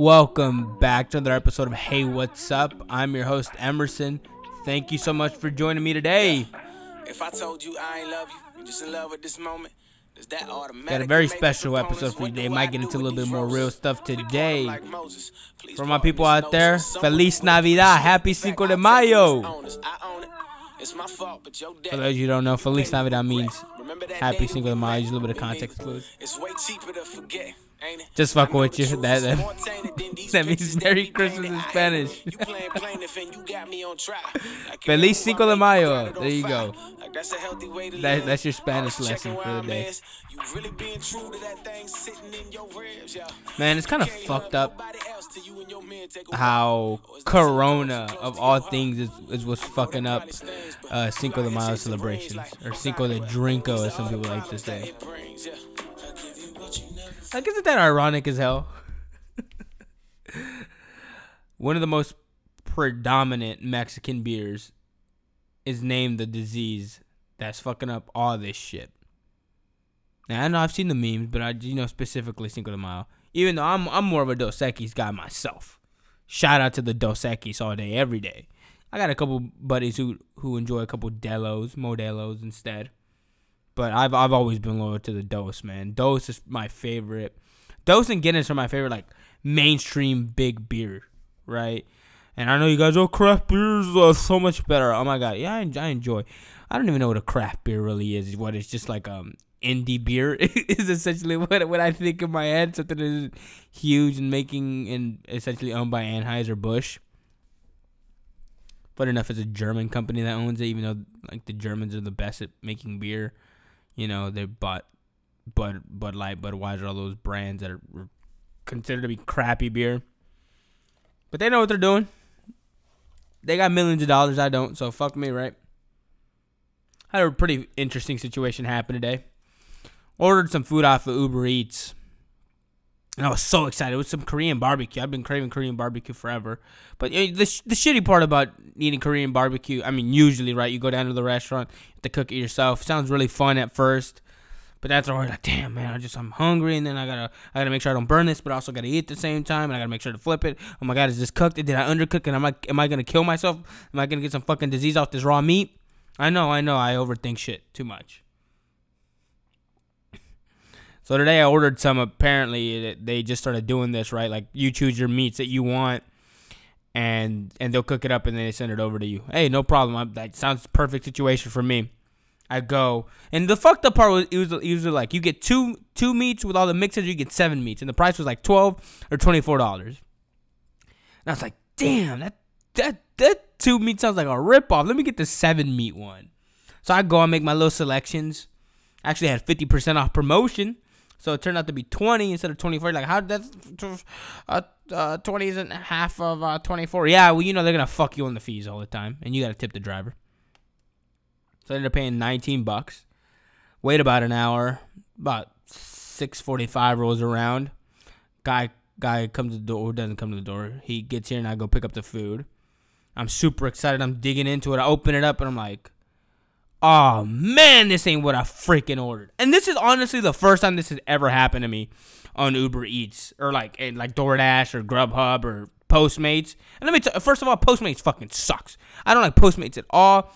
Welcome back to another episode of Hey What's Up. I'm your host Emerson. Thank you so much for joining me today. If I told you I ain't love you, just in love with this moment. Does that automatically Got a very special episode for you today. Might get into a little bit more real stuff today. like Moses. Please For my people out there. Feliz Navidad. Happy Cinco de Mayo. as owners. I own it. It's my fault, but your For those of you don't know, Feliz Navidad means Happy Cinco de Mayo. Use a little bit of context clues. It's way cheaper to forget? Just fuck with you. That- that- more tainted than these that means Merry Christmas in Spanish. You playing plaintiff and you got me on trial. Like you Feliz know who I Cinco de Mayo. There you go. That's a healthy way to That- that's your Spanish lesson for the day. I'm at. You really being true to that thing sitting in your ribs, yeah. Man, it's kind of fucked up nobody else till you and your man take a walk. how Or is that Corona, of all things, is, is what's fucking up uh, Cinco de Mayo celebrations, or Cinco de Drinko, as some people like to say. Like, isn't that ironic as hell? One of the most predominant Mexican beers is named the disease that's fucking up all this shit. Now I know I've seen the memes, but I you know specifically Cinco de Mayo. Even though I'm I'm more of a Dos Equis guy myself. Shout out to the Dos Equis all day, every day. I got a couple buddies who who enjoy a couple Delos, Modelos instead. But I've I've always been loyal to the Dos, man. Dos is my favorite. Dos and Guinness are my favorite like mainstream big beer, right? And I know you guys, oh, craft beers are so much better. Oh my god, yeah, I, I enjoy. I don't even know what a craft beer really is. What it's just like um indie beer is essentially what what I think in my head. Something that is huge and making and essentially owned by Anheuser Busch. But enough, it's a German company that owns it. Even though like the Germans are the best at making beer, you know they bought Bud Bud Light, Budweiser, all those brands that are considered to be crappy beer. But they know what they're doing. They got millions of dollars. I don't, so fuck me, right? Had a pretty interesting situation happen today. Ordered some food off of Uber Eats. And I was so excited. It was some Korean barbecue. I've been craving Korean barbecue forever. But the, sh- the shitty part about eating Korean barbecue, I mean, usually, right? You go down to the restaurant, to cook it yourself. Sounds really fun at first. But that's always like, damn man, I just I'm hungry, and then I gotta I gotta make sure I don't burn this, but I also gotta eat at the same time, and I gotta make sure to flip it. Oh my god, is this cooked? Did I undercook? And am I am I gonna kill myself? Am I gonna get some fucking disease off this raw meat? I know, I know, I overthink shit too much. So today I ordered some. Apparently they just started doing this right. Like you choose your meats that you want, and and they'll cook it up and then they send it over to you. Hey, no problem. I, that sounds perfect situation for me. I go, and the fucked up part was it was usually like you get two two meats with all the mixes, you get seven meats, and the price was like twelve or twenty four dollars. And I was like, damn, that that that two meat sounds like a rip off. Let me get the seven meat one. So I go and make my little selections. Actually had fifty percent off promotion. So it turned out to be 20 instead of 24. Like, how that's uh, uh, 20 isn't half of uh, 24. Yeah, well, you know, they're going to fuck you on the fees all the time. And you got to tip the driver. So I ended up paying 19 bucks. Wait about an hour. About 6:45 rolls around. Guy guy comes to the door. Doesn't come to the door. He gets here and I go pick up the food. I'm super excited. I'm digging into it. I open it up and I'm like, oh man, this ain't what I freaking ordered. And this is honestly the first time this has ever happened to me on Uber Eats or like like DoorDash or Grubhub or Postmates. And let me tell first of all, Postmates fucking sucks. I don't like Postmates at all.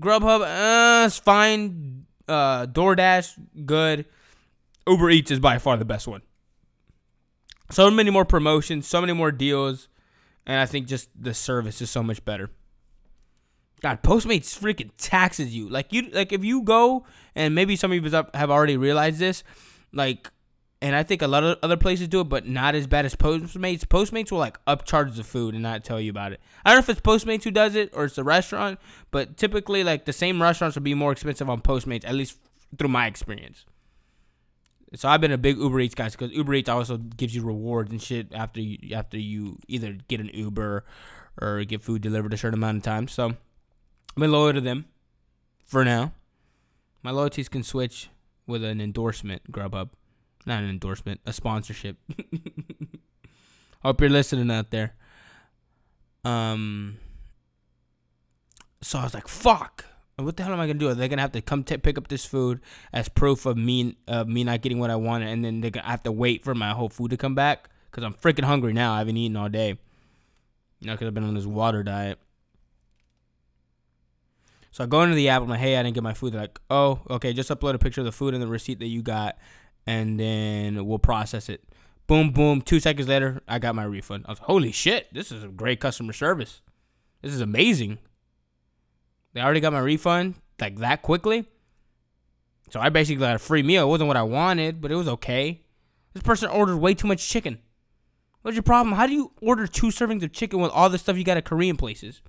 Grubhub, uh, it's fine. Uh, DoorDash, good. Uber Eats is by far the best one. So many more promotions, so many more deals, and I think just the service is so much better. God, Postmates freaking taxes you. Like you, like if you go, and maybe some of you have already realized this, like, and I think a lot of other places do it, but not as bad as Postmates. Postmates will like upcharge the food and not tell you about it. I don't know if it's Postmates who does it or it's the restaurant, but typically like the same restaurants will be more expensive on Postmates, at least through my experience. So I've been a big Uber Eats guy because Uber Eats also gives you rewards and shit after you after you either get an Uber or get food delivered a certain amount of time. So I've been loyal to them for now. My loyalties can switch with an endorsement, Grubhub. Not an endorsement, a sponsorship. Hope you're listening out there. Um. So I was like, "Fuck! What the hell am I gonna do? Are they gonna have to come t- pick up this food as proof of me of me not getting what I wanted, and then they're gonna have to wait for my whole food to come back? because I'm freaking hungry now. I haven't eaten all day. You know, because I've been on this water diet. So I go into the app. And I'm like, hey, I didn't get my food. They're like, oh, okay, just upload a picture of the food and the receipt that you got, and then we'll process it. Boom, boom. Two seconds later, I got my refund. I was like, holy shit, this is a great customer service. This is amazing. They already got my refund like that quickly. So I basically got a free meal. It wasn't what I wanted, but it was okay. This person ordered way too much chicken. What's your problem? How do you order two servings of chicken with all the stuff you got at Korean places?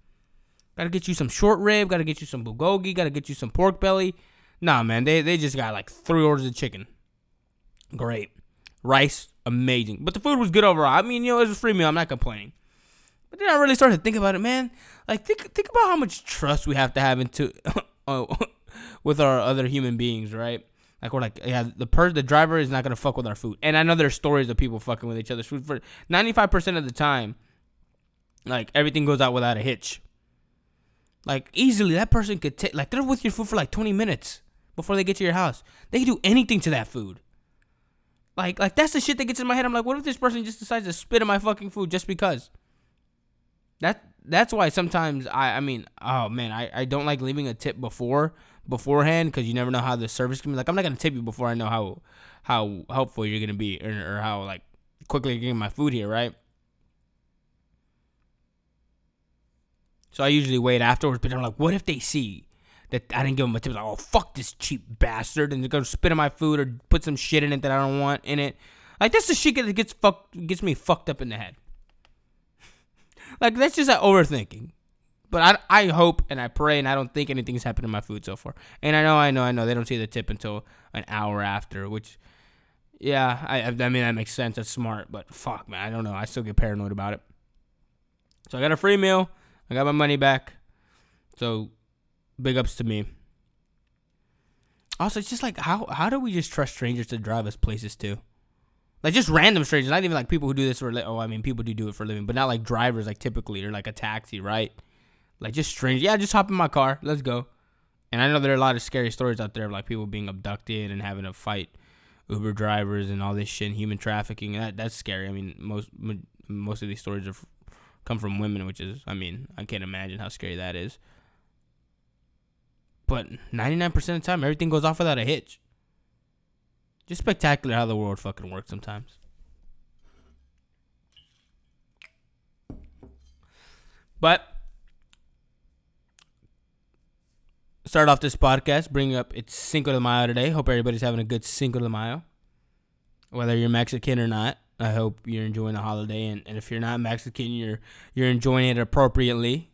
Gotta get you some short rib, gotta get you some bulgogi, gotta get you some pork belly. Nah, man, they, they just got like three orders of chicken. Great. Rice, amazing. But the food was good overall. I mean, you know, it was a free meal. I'm not complaining. But then I really started to think about it, man. Like, think think about how much trust we have to have into oh, with our other human beings, right? Like we're like, yeah, the per the driver is not gonna fuck with our food. And I know there's stories of people fucking with each other's food. For 95% of the time, like everything goes out without a hitch. Like easily, that person could take like they're with your food for like 20 minutes before they get to your house. They can do anything to that food. Like like that's the shit that gets in my head. I'm like, what if this person just decides to spit in my fucking food just because? That that's why sometimes I I mean, oh man, I, I don't like leaving a tip before beforehand because you never know how the service can be. Like I'm not gonna tip you before I know how how helpful you're gonna be or, or how like quickly you're getting my food here, right? So I usually wait afterwards, but I'm like, what if they see that I didn't give them a tip? Like, oh fuck this cheap bastard, and they're gonna spit in my food or put some shit in it that I don't want in it. Like that's the shit that gets fucked, gets me fucked up in the head. like that's just that overthinking. But I, I hope and I pray and I don't think anything's happened to my food so far. And I know, I know, I know they don't see the tip until an hour after, which, yeah, I, I mean that makes sense. That's smart, but fuck, man, I don't know. I still get paranoid about it. So I got a free meal. I got my money back. So big ups to me. Also, it's just like how how do we just trust strangers to drive us places too? Like just random strangers, not even like people who do this for li- oh, I mean people do do it for a living, but not like drivers like typically or like a taxi, right? Like just strangers. Yeah, just hop in my car. Let's go. And I know there are a lot of scary stories out there of like people being abducted and having to fight Uber drivers and all this shit, and human trafficking. That that's scary. I mean, most most of these stories are come from women, which is, I mean, I can't imagine how scary that is. But 99% of the time, everything goes off without a hitch. Just spectacular how the world fucking works sometimes. But start off this podcast, bring up it's Cinco de Mayo today. Hope everybody's having a good Cinco de Mayo, whether you're Mexican or not. I hope you're enjoying the holiday, and, and if you're not Mexican, you're you're enjoying it appropriately.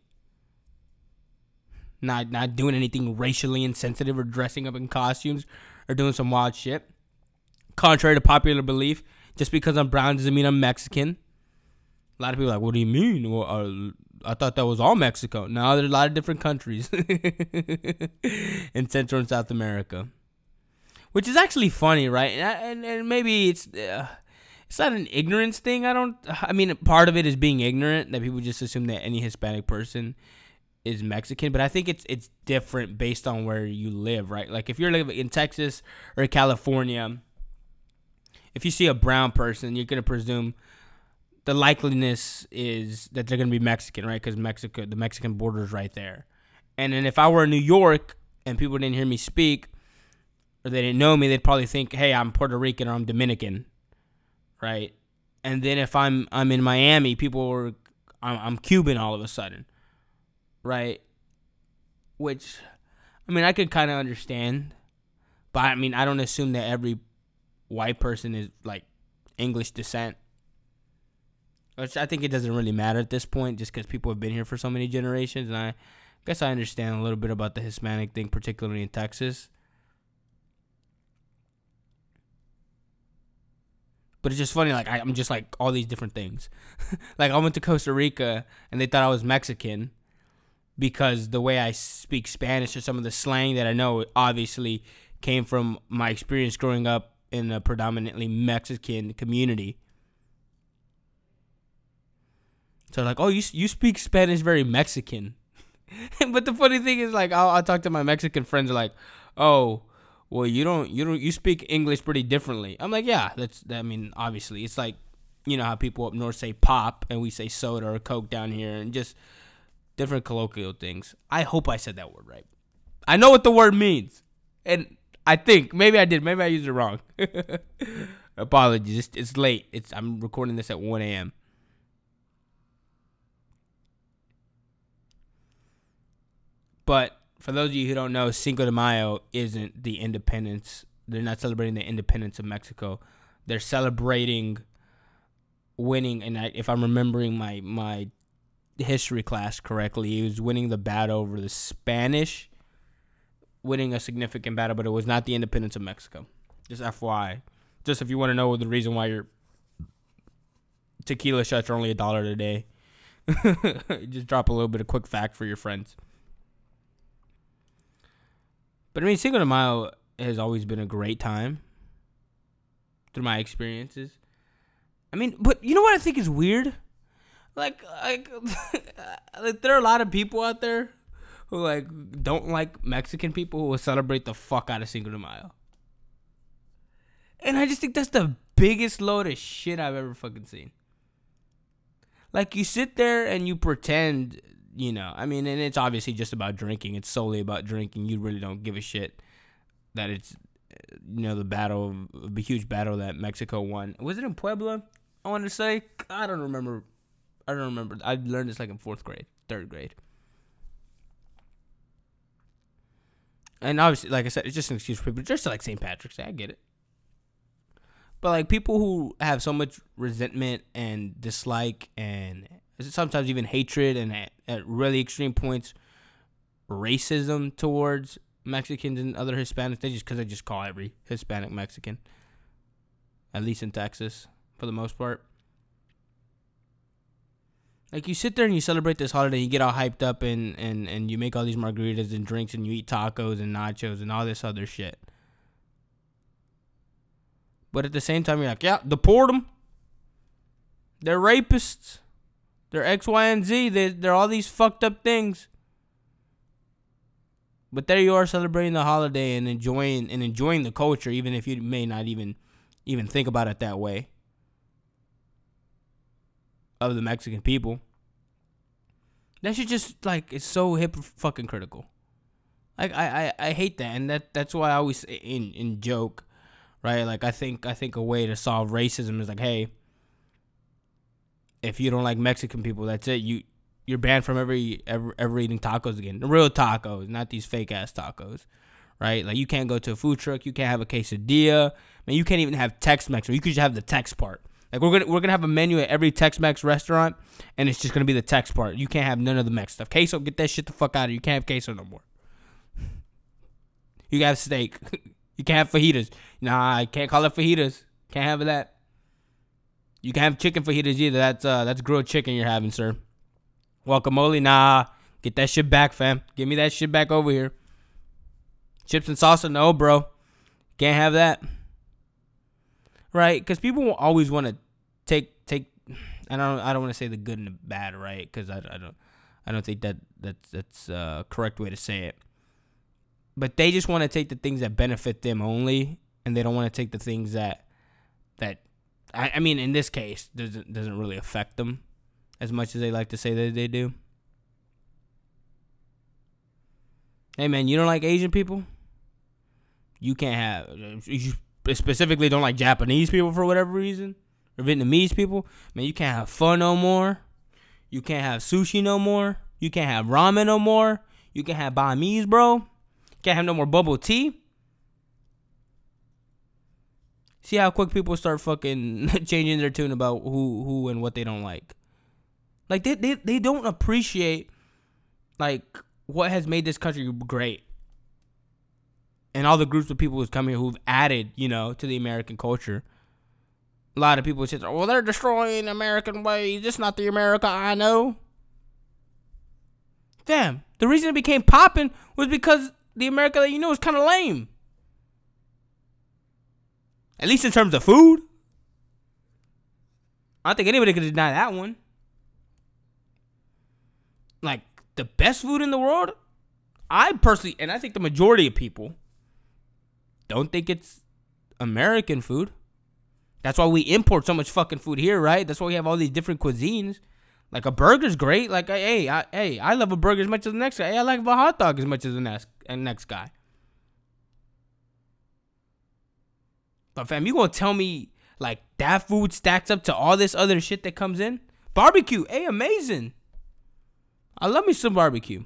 Not not doing anything racially insensitive or dressing up in costumes or doing some wild shit. Contrary to popular belief, just because I'm brown doesn't mean I'm Mexican. A lot of people are like, what do you mean? Well, uh, I thought that was all Mexico. Now there's a lot of different countries in Central and South America, which is actually funny, right? And, and, and maybe it's uh, it's not an ignorance thing. I don't. I mean, part of it is being ignorant that people just assume that any Hispanic person is Mexican, but I think it's it's different based on where you live, right? Like if you're living in Texas or California, if you see a brown person, you're gonna presume the likeliness is that they're gonna be Mexican, right? Because Mexico, the Mexican border is right there. And then if I were in New York and people didn't hear me speak, or they didn't know me, they'd probably think, "Hey, I'm Puerto Rican or I'm Dominican," right? And then if I'm I'm in Miami, people are I'm, I'm Cuban all of a sudden, right? Which, I mean, I could kind of understand, but I mean, I don't assume that every white person is like English descent. Which I think it doesn't really matter at this point, just because people have been here for so many generations, and I guess I understand a little bit about the Hispanic thing, particularly in Texas. But it's just funny, like I, am just like all these different things. like I went to Costa Rica and they thought I was Mexican because the way I speak Spanish or some of the slang that I know obviously came from my experience growing up in a predominantly Mexican community. So like, oh, you you speak Spanish very Mexican. but the funny thing is, like, I'll, I'll talk to my Mexican friends, like, oh, well, you don't, you don't, you speak English pretty differently. I'm like, yeah, that's, I mean, obviously, it's like you know how people up north say pop and we say soda or coke down here and just different colloquial things. I hope I said that word right. I know what the word means. And I think maybe I did. Maybe I used it wrong. Apologies. It's, it's late. It's I'm recording this at 1 a.m. But for those of you who don't know, Cinco de Mayo isn't the independence. They're not celebrating the independence of Mexico. They're celebrating winning. And I, if I'm remembering my my history class correctly, he was winning the battle over the Spanish, winning a significant battle, but it was not the independence of Mexico. Just FYI. Just if you want to know the reason why your tequila shots are only a dollar a day. Just drop a little bit of quick fact for your friends. But I mean, Cinco de Mayo has always been a great time through my experiences. I mean, but you know what I think is weird? Like, like, like there are a lot of people out there who like don't like Mexican people who will celebrate the fuck out of Cinco de Mayo. And I just think that's the biggest load of shit I've ever fucking seen. Like you sit there and you pretend, you know, I mean, and it's obviously just about drinking. It's solely about drinking. You really don't give a shit that it's, you know, the battle, the huge battle that Mexico won. Was it in Puebla? I want to say. I don't remember. I don't remember. I learned this like in fourth grade, third grade. And obviously, like I said, it's just an excuse for people just like St. Patrick's Day. I get it. But like people who have so much resentment and dislike and sometimes even hatred and at, at really extreme points racism towards Mexicans and other Hispanics, they just because they just call every Hispanic Mexican, at least in Texas for the most part. Like you sit there and you celebrate this holiday, you get all hyped up and, and, and you make all these margaritas and drinks and you eat tacos and nachos and all this other shit. But at the same time, you're like, yeah, deport them. They're rapists. They're X, Y, and Z. They, they're all these fucked up things. But there you are celebrating the holiday and enjoying and enjoying the culture, even if you may not even even think about it that way. Of the Mexican people. That should just like it's so hip fucking critical. Like I, I, I hate that and that that's why I always in in joke right? Like I think I think a way to solve racism is like, hey, if you don't like Mexican people, that's it. You you're banned from every ever ever eating tacos again. The real tacos, not these fake ass tacos. Right? Like you can't go to a food truck, you can't have a quesadilla. Man, you can't even have Tex Mex, or you could just have the Tex part. Like we're gonna we're gonna have a menu at every Tex Mex restaurant, and it's just gonna be the Tex part. You can't have none of the Mex stuff. Queso, get that shit the fuck out of you. You can't have queso no more. You got steak. You can't have fajitas. Nah, I can't call it fajitas. Can't have that. You can have chicken fajitas either. That's uh that's grilled chicken you're having, sir. Guacamole, nah. Get that shit back, fam. Give me that shit back over here. Chips and salsa, no, bro. Can't have that. Right? Because people always want to take take. I don't. I don't want to say the good and the bad, right? Because I, I don't. I don't think that that's that's uh, correct way to say it but they just want to take the things that benefit them only, and they don't want to take the things that that I, I mean, in this case, doesn't doesn't really affect them as much as they like to say that they do. Hey man, you don't like Asian people? You can't have. You specifically don't like Japanese people for whatever reason, or Vietnamese people. Man, you can't have fun no more. You can't have sushi no more. You can't have ramen no more. You can have banh mi's, bro. Can't have no more bubble tea. See how quick people start fucking changing their tune about who who and what they don't like. Like they they, they don't appreciate like what has made this country great. And all the groups of people who's come here who've added, you know, to the American culture. A lot of people say, well, they're destroying American ways. It's not the America I know. Damn. The reason it became popping was because the America that you know is kind of lame. At least in terms of food. I don't think anybody could deny that one. Like the best food in the world, I personally, and I think the majority of people don't think it's American food. That's why we import so much fucking food here, right? That's why we have all these different cuisines. Like a burger's great. Like hey, I, hey, I love a burger as much as the next guy. Hey, I like a hot dog as much as the next next guy. But fam, you gonna tell me like that food stacks up to all this other shit that comes in? Barbecue, hey, amazing. I love me some barbecue.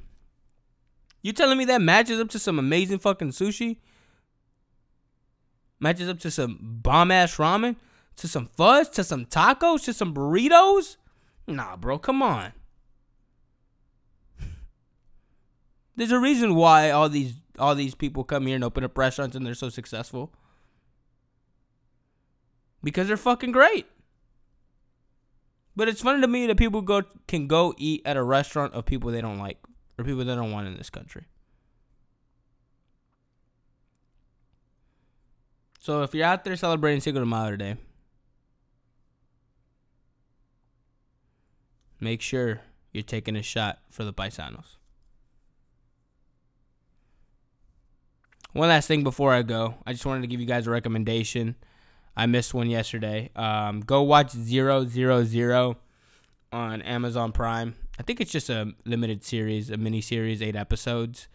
You telling me that matches up to some amazing fucking sushi? Matches up to some bomb ass ramen? To some fuzz? To some tacos? To some burritos? Nah, bro, come on. There's a reason why all these all these people come here and open up restaurants and they're so successful. Because they're fucking great. But it's funny to me that people go can go eat at a restaurant of people they don't like or people they don't want in this country. So if you're out there celebrating Cinco de Mayo today, make sure you're taking a shot for the paisanos. One last thing before I go, I just wanted to give you guys a recommendation. I missed one yesterday. Um, go watch Zero Zero Zero on Amazon Prime. I think it's just a limited series, a mini series, eight episodes.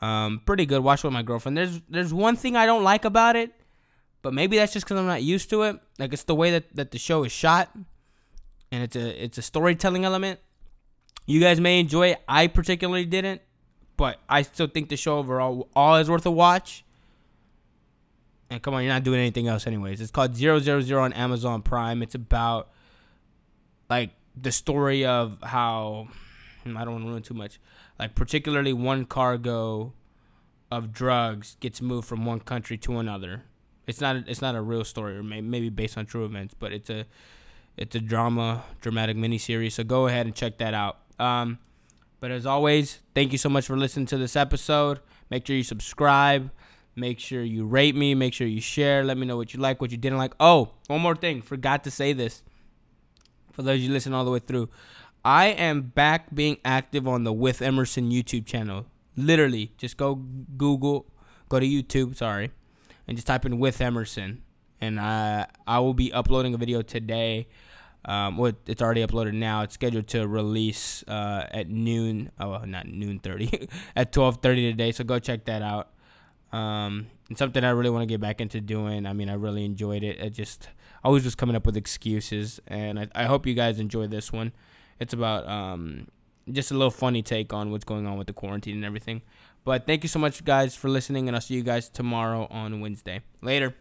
Um, pretty good. Watch with my girlfriend. There's there's one thing I don't like about it, but maybe that's just because I'm not used to it. Like it's the way that, that the show is shot, and it's a it's a storytelling element. You guys may enjoy it. I particularly didn't, but I still think the show overall all is worth a watch. And come on, you're not doing anything else anyways. It's called Zero Zero Zero on Amazon Prime. It's about like the story of how hmm, I don't want to ruin too much. Like particularly one cargo of drugs gets moved from one country to another. It's not it's not a real story or maybe based on true events, but it's a it's a drama dramatic miniseries. So go ahead and check that out. Um, but as always, thank you so much for listening to this episode. Make sure you subscribe. Make sure you rate me. Make sure you share. Let me know what you like, what you didn't like. Oh, one more thing. Forgot to say this for those you listen all the way through. I am back being active on the With Emerson YouTube channel. Literally, just go Google, go to YouTube, sorry, and just type in With Emerson. And I I will be uploading a video today. Um, well, it's already uploaded now. It's scheduled to release uh, at noon. Oh, not noon thirty, at twelve thirty today. So go check that out. Um, something I really want to get back into doing. I mean, I really enjoyed it. I just I was just coming up with excuses, and I, I hope you guys enjoy this one. It's about um, just a little funny take on what's going on with the quarantine and everything. But thank you so much, guys, for listening, and I'll see you guys tomorrow on Wednesday. Later.